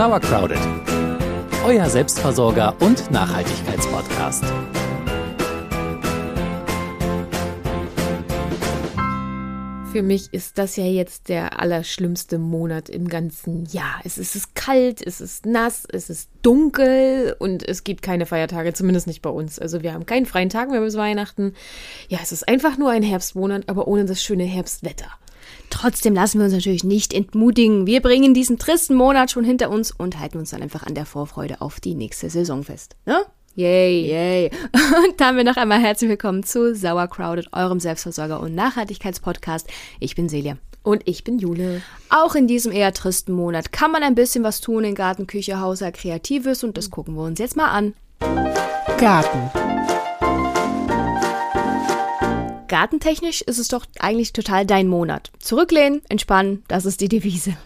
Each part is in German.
Sauercrowded, euer Selbstversorger und Nachhaltigkeitspodcast. Für mich ist das ja jetzt der allerschlimmste Monat im ganzen Jahr. Es ist kalt, es ist nass, es ist dunkel und es gibt keine Feiertage, zumindest nicht bei uns. Also wir haben keinen freien Tag mehr bis Weihnachten. Ja, es ist einfach nur ein Herbstmonat, aber ohne das schöne Herbstwetter. Trotzdem lassen wir uns natürlich nicht entmutigen. Wir bringen diesen tristen Monat schon hinter uns und halten uns dann einfach an der Vorfreude auf die nächste Saison fest. Ne? Yay. Yay. Und damit noch einmal herzlich willkommen zu Sauercrowded, eurem Selbstversorger- und Nachhaltigkeitspodcast. Ich bin Celia. Und ich bin Jule. Auch in diesem eher tristen Monat kann man ein bisschen was tun in Garten, Küche, Haushalt, Kreatives und das gucken wir uns jetzt mal an. Garten. Gartentechnisch ist es doch eigentlich total dein Monat. Zurücklehnen, entspannen, das ist die Devise.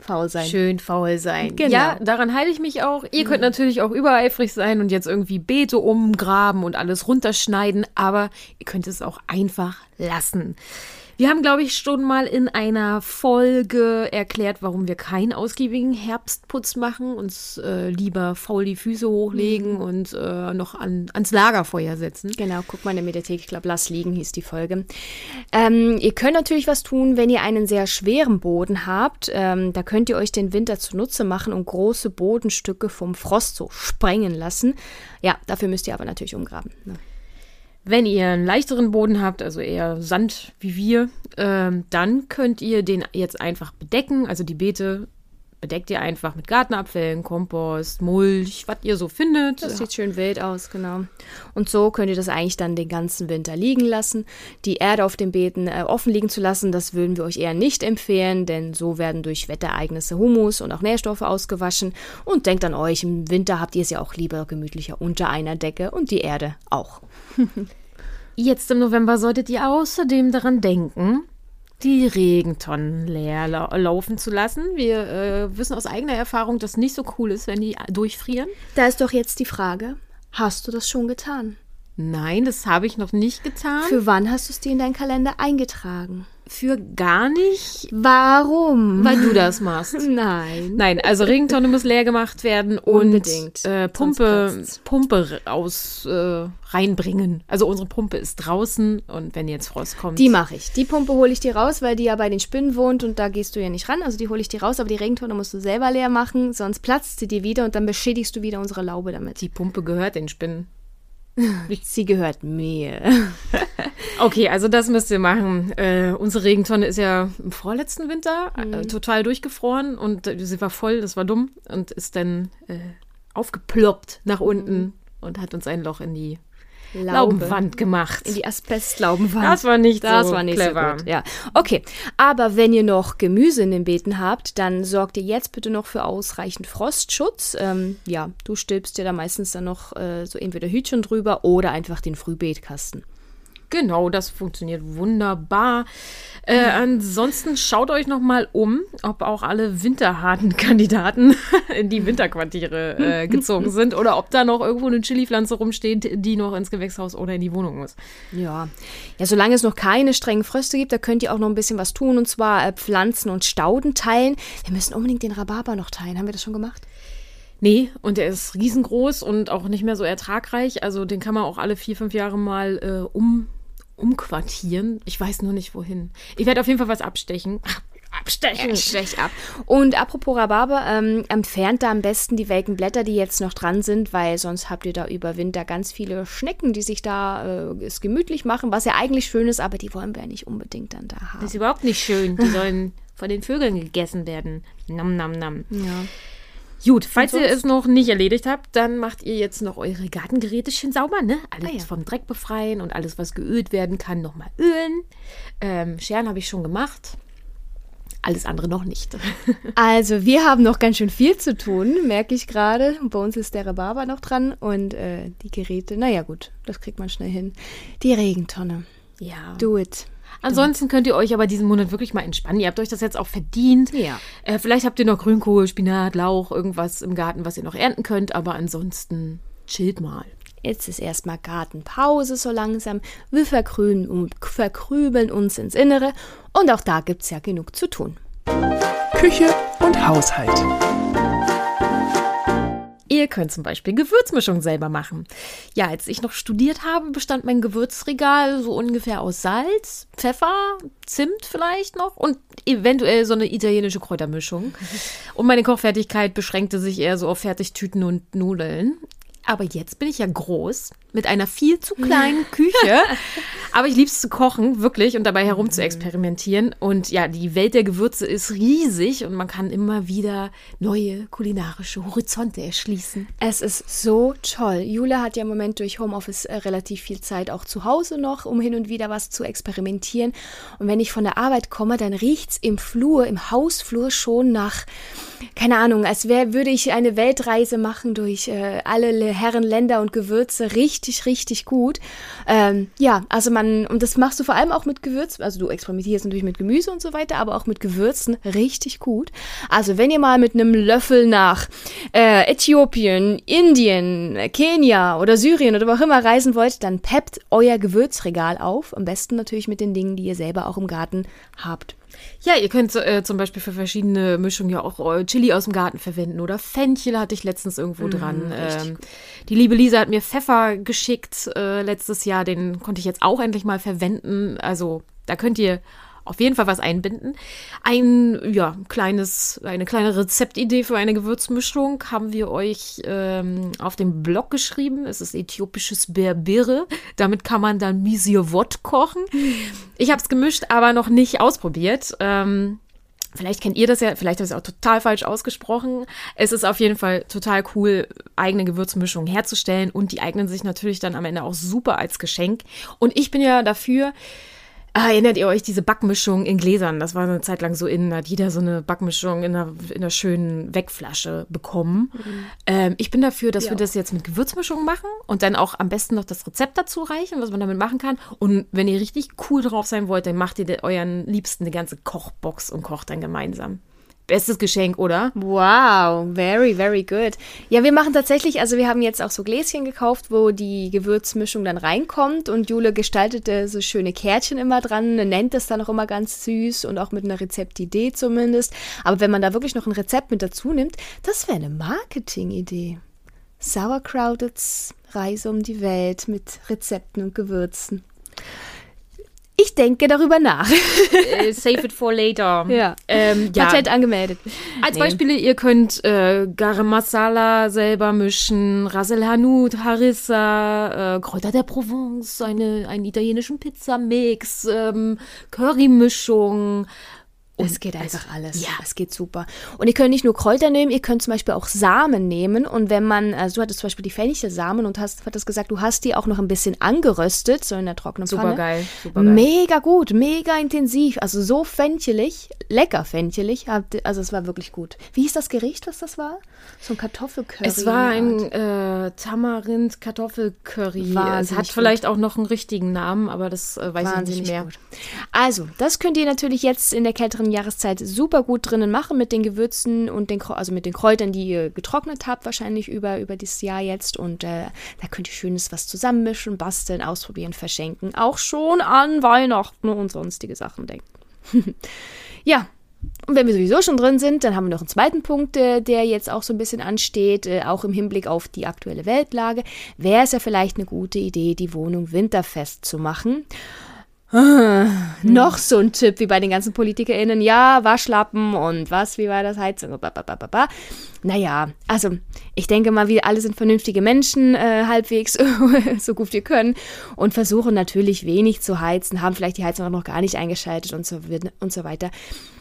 Faul sein. Schön faul sein. Genau. Ja, daran halte ich mich auch. Ihr könnt natürlich auch übereifrig sein und jetzt irgendwie Beete umgraben und alles runterschneiden, aber ihr könnt es auch einfach lassen. Wir haben, glaube ich, schon mal in einer Folge erklärt, warum wir keinen ausgiebigen Herbstputz machen, uns äh, lieber faul die Füße hochlegen mhm. und äh, noch an, ans Lagerfeuer setzen. Genau, guck mal in der Mediathek, ich glaube, Lass liegen hieß die Folge. Ähm, ihr könnt natürlich was tun, wenn ihr einen sehr schweren Boden habt. Ähm, da könnt ihr euch den Winter zunutze machen und große Bodenstücke vom Frost so sprengen lassen. Ja, dafür müsst ihr aber natürlich umgraben. Ne? Wenn ihr einen leichteren Boden habt, also eher Sand wie wir, ähm, dann könnt ihr den jetzt einfach bedecken. Also die Beete bedeckt ihr einfach mit Gartenabfällen, Kompost, Mulch, was ihr so findet. Das sieht schön wild aus, genau. Und so könnt ihr das eigentlich dann den ganzen Winter liegen lassen. Die Erde auf den Beeten äh, offen liegen zu lassen, das würden wir euch eher nicht empfehlen, denn so werden durch Wetterereignisse Humus und auch Nährstoffe ausgewaschen. Und denkt an euch, im Winter habt ihr es ja auch lieber gemütlicher unter einer Decke und die Erde auch. Jetzt im November solltet ihr außerdem daran denken, die Regentonnen leer la laufen zu lassen. Wir äh, wissen aus eigener Erfahrung, dass nicht so cool ist, wenn die durchfrieren. Da ist doch jetzt die Frage, hast du das schon getan? Nein, das habe ich noch nicht getan. Für wann hast du es dir in deinen Kalender eingetragen? für gar nicht. Warum? Weil du das machst. Nein. Nein, also Regentonne muss leer gemacht werden Unbedingt. und äh, Pumpe, Pumpe aus äh, reinbringen. Also unsere Pumpe ist draußen und wenn jetzt Frost kommt. Die mache ich. Die Pumpe hole ich dir raus, weil die ja bei den Spinnen wohnt und da gehst du ja nicht ran. Also die hole ich dir raus, aber die Regentonne musst du selber leer machen, sonst platzt sie dir wieder und dann beschädigst du wieder unsere Laube damit. Die Pumpe gehört den Spinnen. Sie gehört mir. okay, also das müsst ihr machen. Äh, unsere Regentonne ist ja im vorletzten Winter äh, mhm. total durchgefroren und äh, sie war voll, das war dumm und ist dann äh, aufgeploppt nach unten mhm. und hat uns ein Loch in die Laube. Laubenwand gemacht. In die Asbestlaubenwand. Das war nicht das so war nicht clever. So gut. Ja. Okay, aber wenn ihr noch Gemüse in den Beeten habt, dann sorgt ihr jetzt bitte noch für ausreichend Frostschutz. Ähm, ja, du stülpst dir da meistens dann noch äh, so entweder Hütchen drüber oder einfach den Frühbeetkasten. Genau, das funktioniert wunderbar. Äh, ansonsten schaut euch noch mal um, ob auch alle winterharten Kandidaten in die Winterquartiere äh, gezogen sind oder ob da noch irgendwo eine Chilipflanze rumsteht, die noch ins Gewächshaus oder in die Wohnung muss. Ja, ja, solange es noch keine strengen Fröste gibt, da könnt ihr auch noch ein bisschen was tun und zwar äh, Pflanzen und Stauden teilen. Wir müssen unbedingt den Rhabarber noch teilen. Haben wir das schon gemacht? Nee, und der ist riesengroß und auch nicht mehr so ertragreich. Also den kann man auch alle vier, fünf Jahre mal äh, um umquartieren. Ich weiß nur nicht wohin. Ich werde auf jeden Fall was abstechen. Abstechen. Stech ab. Und apropos Rhabarber, ähm, entfernt da am besten die welken Blätter, die jetzt noch dran sind, weil sonst habt ihr da über Winter ganz viele Schnecken, die sich da äh, es gemütlich machen, was ja eigentlich schön ist, aber die wollen wir ja nicht unbedingt dann da haben. Das ist überhaupt nicht schön. Die sollen von den Vögeln gegessen werden. Nam, nam, nam. Ja. Gut, falls ihr es noch nicht erledigt habt, dann macht ihr jetzt noch eure Gartengeräte schön sauber, ne? Alles ah, ja. vom Dreck befreien und alles, was geölt werden kann, nochmal ölen. Ähm, Scheren habe ich schon gemacht. Alles andere noch nicht. Also, wir haben noch ganz schön viel zu tun, merke ich gerade. Bei uns ist der Rhabarber noch dran und äh, die Geräte, naja, gut, das kriegt man schnell hin. Die Regentonne. Ja. Do it. Ansonsten könnt ihr euch aber diesen Monat wirklich mal entspannen. Ihr habt euch das jetzt auch verdient. Ja. Äh, vielleicht habt ihr noch Grünkohl, Spinat, Lauch, irgendwas im Garten, was ihr noch ernten könnt, aber ansonsten chillt mal. Jetzt ist erstmal Gartenpause so langsam. Wir verkrümeln, und verkrübeln uns ins Innere und auch da gibt es ja genug zu tun. Küche und Haushalt. Ihr könnt zum Beispiel Gewürzmischung selber machen. Ja, als ich noch studiert habe, bestand mein Gewürzregal so ungefähr aus Salz, Pfeffer, Zimt vielleicht noch und eventuell so eine italienische Kräutermischung. Und meine Kochfertigkeit beschränkte sich eher so auf Fertigtüten und Nudeln. Aber jetzt bin ich ja groß mit einer viel zu kleinen Küche. Aber ich liebe es zu kochen, wirklich, und dabei herum zu experimentieren. Und ja, die Welt der Gewürze ist riesig und man kann immer wieder neue kulinarische Horizonte erschließen. Es ist so toll. Jule hat ja im Moment durch Homeoffice äh, relativ viel Zeit auch zu Hause noch, um hin und wieder was zu experimentieren. Und wenn ich von der Arbeit komme, dann riecht's im Flur, im Hausflur schon nach, keine Ahnung, als wär, würde ich eine Weltreise machen durch äh, alle Herren Länder und Gewürze. Richtig, richtig gut. Ähm, ja, also man, und das machst du vor allem auch mit Gewürz, also du experimentierst natürlich mit Gemüse und so weiter, aber auch mit Gewürzen richtig gut. Also wenn ihr mal mit einem Löffel nach äh, Äthiopien, Indien, Kenia oder Syrien oder wo auch immer reisen wollt, dann peppt euer Gewürzregal auf. Am besten natürlich mit den Dingen, die ihr selber auch im Garten habt. Ja, ihr könnt äh, zum Beispiel für verschiedene Mischungen ja auch äh, Chili aus dem Garten verwenden oder Fenchel hatte ich letztens irgendwo dran. Ähm, die liebe Lisa hat mir Pfeffer geschickt äh, letztes Jahr, den konnte ich jetzt auch endlich mal verwenden. Also da könnt ihr auf jeden Fall was einbinden. Ein ja kleines, eine kleine Rezeptidee für eine Gewürzmischung haben wir euch ähm, auf dem Blog geschrieben. Es ist äthiopisches Berbere. Damit kann man dann Misiowot kochen. Ich habe es gemischt, aber noch nicht ausprobiert. Ähm, Vielleicht kennt ihr das ja, vielleicht habe ich es auch total falsch ausgesprochen. Es ist auf jeden Fall total cool, eigene Gewürzmischungen herzustellen und die eignen sich natürlich dann am Ende auch super als Geschenk. Und ich bin ja dafür, Ah, erinnert ihr euch diese Backmischung in Gläsern? Das war eine Zeit lang so in, hat jeder so eine Backmischung in einer, in einer schönen Wegflasche bekommen. Ähm, ich bin dafür, dass wir das jetzt mit Gewürzmischung machen und dann auch am besten noch das Rezept dazu reichen, was man damit machen kann. Und wenn ihr richtig cool drauf sein wollt, dann macht ihr euren Liebsten eine ganze Kochbox und kocht dann gemeinsam. Bestes Geschenk, oder? Wow, very, very good. Ja, wir machen tatsächlich, also wir haben jetzt auch so Gläschen gekauft, wo die Gewürzmischung dann reinkommt und Jule gestaltete so schöne Kärtchen immer dran, nennt es dann auch immer ganz süß und auch mit einer Rezeptidee zumindest. Aber wenn man da wirklich noch ein Rezept mit dazu nimmt, das wäre eine Marketingidee. Sauerkrautets Reise um die Welt mit Rezepten und Gewürzen. Ich denke darüber nach. Äh, save it for later. Ja. Ähm, ja. Patent angemeldet. Als Nee. Beispiele, ihr könnt äh, Garam Masala selber mischen, Rasel Hanout, Harissa, äh, Kräuter der Provence, eine, einen italienischen Pizzamix, ähm, Currymischung. Es geht einfach alles. ja. es geht super. Und ihr könnt nicht nur Kräuter nehmen, ihr könnt zum Beispiel auch Samen nehmen. Und wenn man, also du hattest zum Beispiel die Fenchelsamen und hast, hattest gesagt, du hast die auch noch ein bisschen angeröstet, so in der trockenen Pfanne. Super geil, super geil. Mega gut, mega intensiv. Also so fenchelig, lecker fenchelig. Also es war wirklich gut. Wie hieß das Gericht, was das war? So ein Kartoffelcurry. Es war ein äh, Tamarind-Kartoffelcurry. Es hat vielleicht auch noch einen richtigen Namen, aber das äh, weiß ich Wahnsinnig nicht mehr. gut. Also, das könnt ihr natürlich jetzt in der kälteren Jahreszeit super gut drinnen machen mit den Gewürzen und den, also mit den Kräutern, die ihr getrocknet habt, wahrscheinlich über, über dieses Jahr jetzt. Und äh, da könnt ihr schönes was zusammenmischen, basteln, ausprobieren, verschenken. Auch schon an Weihnachten und sonstige Sachen denken. ja. Und wenn wir sowieso schon drin sind, dann haben wir noch einen zweiten Punkt, äh, der jetzt auch so ein bisschen ansteht, äh, auch im Hinblick auf die aktuelle Weltlage. Wäre es ja vielleicht eine gute Idee, die Wohnung winterfest zu machen. Ah, Noch so ein Tipp wie bei den ganzen PolitikerInnen. Ja, Waschlappen und was, wie war das, Heizung, ba, ba, ba, ba, ba. Naja, also ich denke mal, wir alle sind vernünftige Menschen, äh, halbwegs, so gut wir können und versuchen natürlich wenig zu heizen, haben vielleicht die Heizung auch noch gar nicht eingeschaltet und so, und so weiter.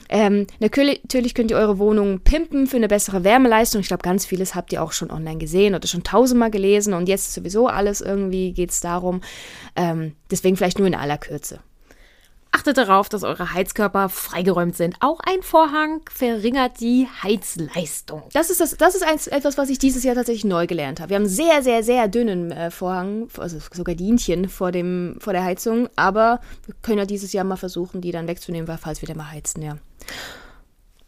Ähm, natürlich könnt ihr eure Wohnung pimpen für eine bessere Wärmeleistung. Ich glaube, ganz vieles habt ihr auch schon online gesehen oder schon tausendmal gelesen und jetzt sowieso alles irgendwie geht es darum. Ähm, deswegen vielleicht nur in aller Kürze. Achtet darauf, dass eure Heizkörper freigeräumt sind. Auch ein Vorhang verringert die Heizleistung. Das ist, das, das ist eins, etwas, was ich dieses Jahr tatsächlich neu gelernt habe. Wir haben einen sehr, sehr, sehr dünnen äh, Vorhang, also so Gardinchen vor, dem, vor der Heizung, aber wir können ja dieses Jahr mal versuchen, die dann wegzunehmen, weil falls wir dann mal heizen, ja.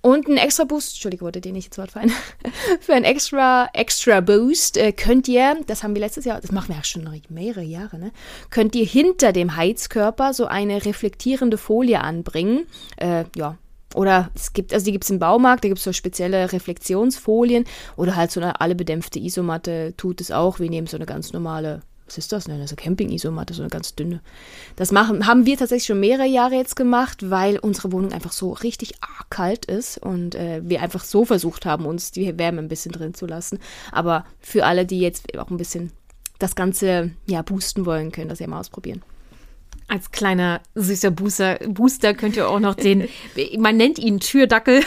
Und ein extra Boost, Entschuldigung, wollte dir nicht ins Wort fallen. Für ein extra, extra Boost äh, könnt ihr, das haben wir letztes Jahr, das machen wir ja schon mehrere Jahre, ne? Könnt ihr hinter dem Heizkörper so eine reflektierende Folie anbringen. Äh, ja, Oder es gibt, also die gibt es im Baumarkt, da gibt es so spezielle Reflexionsfolien oder halt so eine alle bedämpfte Isomatte tut es auch. Wir nehmen so eine ganz normale, was ist das denn? Also Camping-Isomatte, so eine ganz dünne. Das machen, haben wir tatsächlich schon mehrere Jahre jetzt gemacht, weil unsere Wohnung einfach so richtig arg kalt ist und äh, wir einfach so versucht haben, uns die Wärme ein bisschen drin zu lassen. Aber für alle, die jetzt auch ein bisschen das Ganze ja boosten wollen, können das ja mal ausprobieren. Als kleiner süßer Booster, Booster könnt ihr auch noch den, man nennt ihn Türdackel,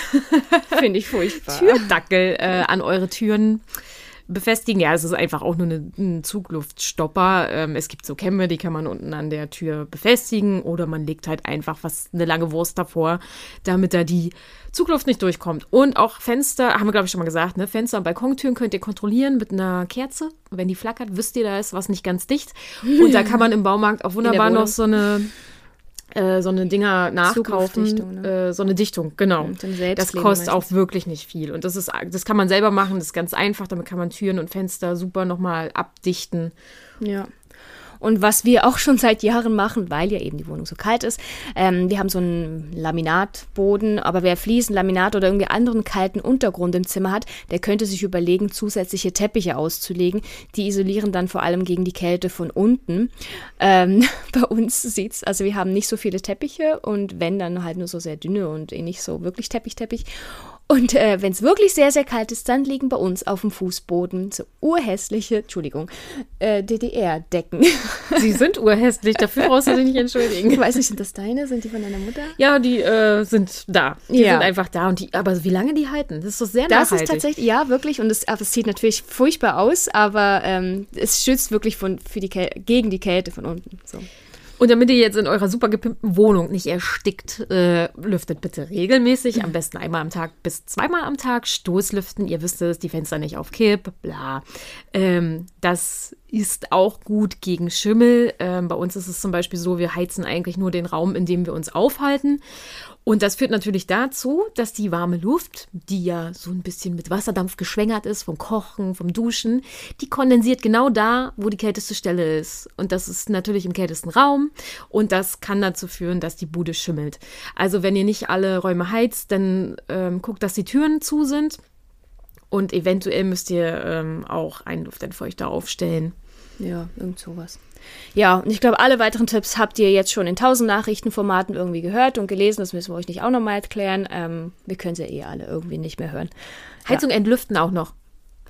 Finde ich furchtbar. Türdackel äh, an eure Türen befestigen. Ja, es ist einfach auch nur eine, ein Zugluftstopper. Ähm, es gibt so Kämme, die kann man unten an der Tür befestigen oder man legt halt einfach was eine lange Wurst davor, damit da die Zugluft nicht durchkommt. Und auch Fenster, haben wir glaube ich schon mal gesagt, ne? Fenster und Balkontüren könnt ihr kontrollieren mit einer Kerze. Wenn die flackert, wisst ihr, da ist was nicht ganz dicht. Und da kann man im Baumarkt auch wunderbar noch so eine äh, so eine Dinger nachkaufen, ne? äh, so eine Dichtung, genau. Das kostet auch meistens. wirklich nicht viel. Und das ist, das kann man selber machen, das ist ganz einfach. Damit kann man Türen und Fenster super nochmal abdichten. Ja. Und was wir auch schon seit Jahren machen, weil ja eben die Wohnung so kalt ist, ähm, wir haben so einen Laminatboden, aber wer Fliesen, Laminat oder irgendwie anderen kalten Untergrund im Zimmer hat, der könnte sich überlegen, zusätzliche Teppiche auszulegen. Die isolieren dann vor allem gegen die Kälte von unten. Ähm, bei uns sieht's, also wir haben nicht so viele Teppiche und wenn, dann halt nur so sehr dünne und eh nicht so wirklich Teppich, Teppich. Und äh, wenn es wirklich sehr, sehr kalt ist, dann liegen bei uns auf dem Fußboden so urhässliche, Entschuldigung, äh, DDR-Decken. Sie sind urhässlich, dafür brauchst du dich nicht entschuldigen. Ich weiß nicht, sind das deine? Sind die von deiner Mutter? Ja, die äh, sind da. Die Ja. sind einfach da. Und die, aber wie lange die halten? Das ist doch sehr Das nachhaltig. ist tatsächlich, ja, wirklich. Und es, es sieht natürlich furchtbar aus, aber ähm, es schützt wirklich von, für die gegen die Kälte von unten. So. Und damit ihr jetzt in eurer super gepimpten Wohnung nicht erstickt, äh, lüftet bitte regelmäßig, am besten einmal am Tag bis zweimal am Tag, Stoßlüften, ihr wisst es, die Fenster nicht auf Kipp, bla. Ähm, das ist auch gut gegen Schimmel. Ähm, bei uns ist es zum Beispiel so, wir heizen eigentlich nur den Raum, in dem wir uns aufhalten. Und das führt natürlich dazu, dass die warme Luft, die ja so ein bisschen mit Wasserdampf geschwängert ist, vom Kochen, vom Duschen, die kondensiert genau da, wo die kälteste Stelle ist. Und das ist natürlich im kältesten Raum. Und das kann dazu führen, dass die Bude schimmelt. Also wenn ihr nicht alle Räume heizt, dann ähm, guckt, dass die Türen zu sind. Und eventuell müsst ihr ähm, auch einen Luftentfeuchter aufstellen. Ja, irgend sowas. Ja, und ich glaube, alle weiteren Tipps habt ihr jetzt schon in tausend Nachrichtenformaten irgendwie gehört und gelesen. Das müssen wir euch nicht auch nochmal erklären. Ähm, wir können sie ja eh alle irgendwie nicht mehr hören. Heizung entlüften auch noch.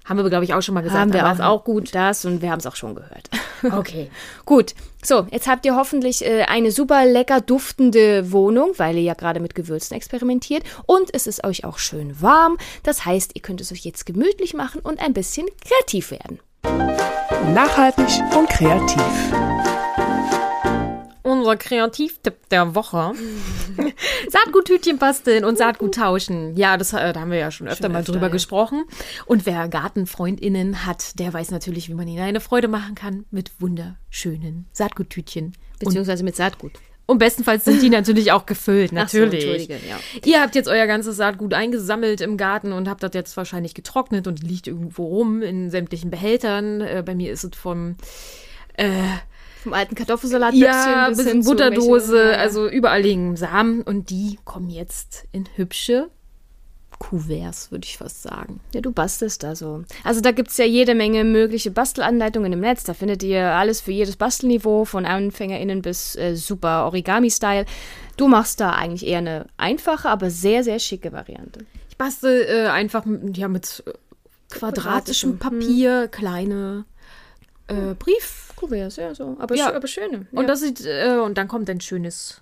Haben wir, glaube ich, auch schon mal gesagt. haben wir aber auch gut. Das und wir haben es auch schon gehört. Okay. Gut, so, jetzt habt ihr hoffentlich äh, eine super lecker duftende Wohnung, weil ihr ja gerade mit Gewürzen experimentiert. Und es ist euch auch schön warm. Das heißt, ihr könnt es euch jetzt gemütlich machen und ein bisschen kreativ werden. Nachhaltig und kreativ. Unser Kreativtipp der Woche. Saatguttütchen basteln und Saatgut tauschen. Ja, das äh, da haben wir ja schon öfter Schon mal öfter, drüber ja. gesprochen. Und wer GartenfreundInnen hat, der weiß natürlich, wie man ihnen eine Freude machen kann mit wunderschönen Saatguttütchen. Und, Beziehungsweise mit Saatgut. Und bestenfalls sind die natürlich auch gefüllt, so, natürlich. Entschuldige, ja. Ihr habt jetzt euer ganzes Saatgut eingesammelt im Garten und habt das jetzt wahrscheinlich getrocknet und liegt irgendwo rum in sämtlichen Behältern. Äh, bei mir ist es vom Vom alten Kartoffelsalat ja, bis bis in Butterdose, welchen- also überall liegen Samen und die kommen jetzt in hübsche Kuverts, würde ich fast sagen. Ja, du bastelst da so. Also da gibt es ja jede Menge mögliche Bastelanleitungen im Netz. Da findet ihr alles für jedes Bastelniveau, von AnfängerInnen bis äh, super Origami-Style. Du machst da eigentlich eher eine einfache, aber sehr, sehr schicke Variante. Ich bastel äh, einfach mit, ja, mit äh, quadratischem Quadratischem, Papier, kleine äh, Brief. Kuverts, ja, so. Aber, Ja. schö- aber schöne. Und das sieht, äh, und dann kommt ein schönes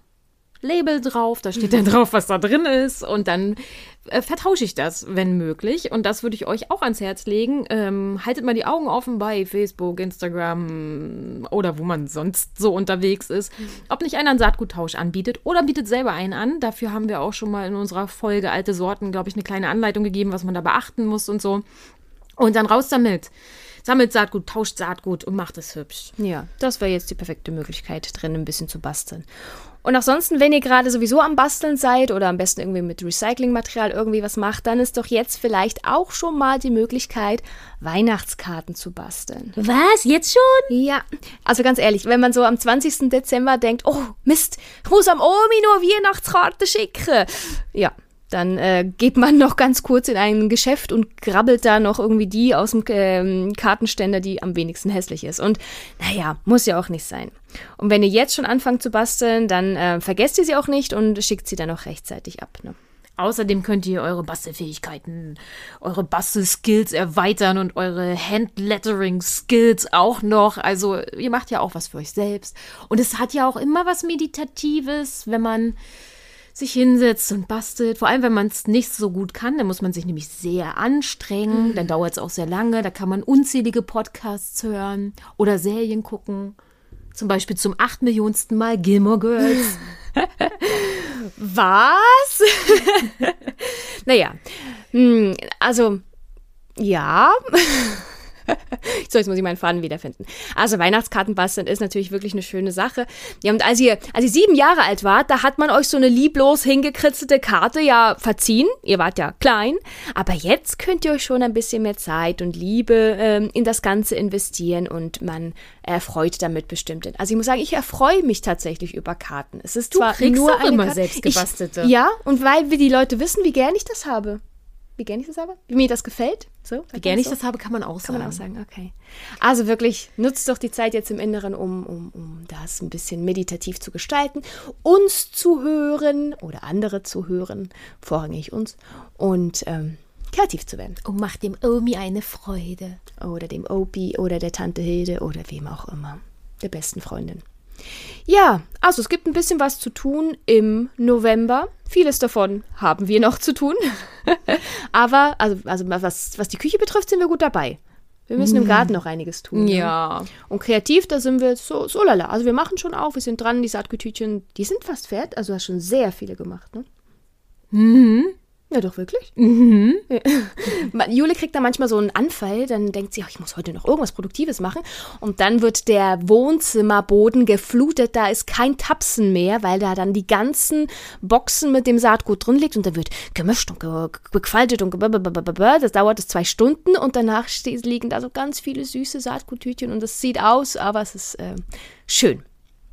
Label drauf, da steht dann drauf, was da drin ist. Und dann äh, vertausche ich das, wenn möglich. Und das würde ich euch auch ans Herz legen. Ähm, haltet mal die Augen offen bei Facebook, Instagram oder wo man sonst so unterwegs ist. Ob nicht einer einen Saatguttausch anbietet oder bietet selber einen an. Dafür haben wir auch schon mal in unserer Folge Alte Sorten, glaube ich, eine kleine Anleitung gegeben, was man da beachten muss und so. Und dann raus damit. Sammelt Saatgut, tauscht Saatgut und macht es hübsch. Ja, das wäre jetzt die perfekte Möglichkeit, drin ein bisschen zu basteln. Und ansonsten, wenn ihr gerade sowieso am Basteln seid oder am besten irgendwie mit Recyclingmaterial irgendwie was macht, dann ist doch jetzt vielleicht auch schon mal die Möglichkeit, Weihnachtskarten zu basteln. Was? Jetzt schon? Ja, also ganz ehrlich, wenn man so am 20. Dezember denkt, oh Mist, ich muss am Omi nur Weihnachtskarten schicken. Ja, dann äh, geht man noch ganz kurz in ein Geschäft und grabbelt da noch irgendwie die aus dem ähm, Kartenständer, die am wenigsten hässlich ist. Und naja, muss ja auch nicht sein. Und wenn ihr jetzt schon anfangt zu basteln, dann äh, vergesst ihr sie auch nicht und schickt sie dann auch rechtzeitig ab. Ne? Außerdem könnt ihr eure Bastelfähigkeiten, eure Bastelskills erweitern und eure Handlettering-Skills auch noch. Also ihr macht ja auch was für euch selbst. Und es hat ja auch immer was Meditatives, wenn man sich hinsetzt und bastelt. Vor allem, wenn man es nicht so gut kann, dann muss man sich nämlich sehr anstrengen. Dann dauert es auch sehr lange. Da kann man unzählige Podcasts hören oder Serien gucken. Zum Beispiel zum acht Millionsten Mal Gilmore Girls. Was? naja, hm, also ja. so, jetzt muss ich meinen Faden wiederfinden. Also Weihnachtskarten basteln ist natürlich wirklich eine schöne Sache. Ja, und als ihr, als ihr sieben Jahre alt wart, da hat man euch so eine lieblos hingekritzelte Karte ja verziehen. Ihr wart ja klein. Aber jetzt könnt ihr euch schon ein bisschen mehr Zeit und Liebe ähm, in das Ganze investieren und man erfreut damit bestimmt. Also ich muss sagen, ich erfreue mich tatsächlich über Karten. Es ist Du zwar nur auch immer Karte- selbst gebastelte. Ich, ja, und weil wir die Leute wissen, wie gern ich das habe. Wie gern ich das habe? Wie mir das gefällt. So, Wie gerne ich das habe, kann man auch kann man auch sagen. sagen, okay. Also wirklich, nutzt doch die Zeit jetzt im Inneren, um, um, um das ein bisschen meditativ zu gestalten, uns zu hören oder andere zu hören, vorrangig uns, und ähm, kreativ zu werden. Und macht dem Omi eine Freude. Oder dem Opie oder der Tante Hilde oder wem auch immer. Der besten Freundin. Ja, also es gibt ein bisschen was zu tun im November. Vieles davon haben wir noch zu tun. Aber, also, also was, was die Küche betrifft, sind wir gut dabei. Wir müssen im Garten noch einiges tun. ne? Ja. Und kreativ, da sind wir so, so lala. Also wir machen schon auf, wir sind dran, die Saatgutütchen, die sind fast fertig. Also du hast schon sehr viele gemacht, ne? Mhm. Ja, doch, wirklich? Mhm. Jule kriegt da manchmal so einen Anfall, dann denkt sie, ach, ich muss heute noch irgendwas Produktives machen. Und dann wird der Wohnzimmerboden geflutet, da ist kein Tapsen mehr, weil da dann die ganzen Boxen mit dem Saatgut drin liegt und dann wird gemischt und ge gefaltet und gebababababa. das dauert es zwei Stunden und danach liegen da so ganz viele süße Saatguttütchen und es sieht aus, aber es ist äh, schön.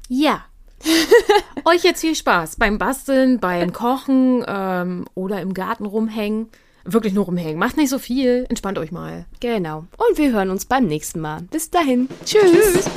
Ja. Euch jetzt viel Spaß beim Basteln, beim Kochen ähm, oder im Garten rumhängen. Wirklich nur rumhängen. Macht nicht so viel. Entspannt euch mal. Genau. Und wir hören uns beim nächsten Mal. Bis dahin. Tschüss.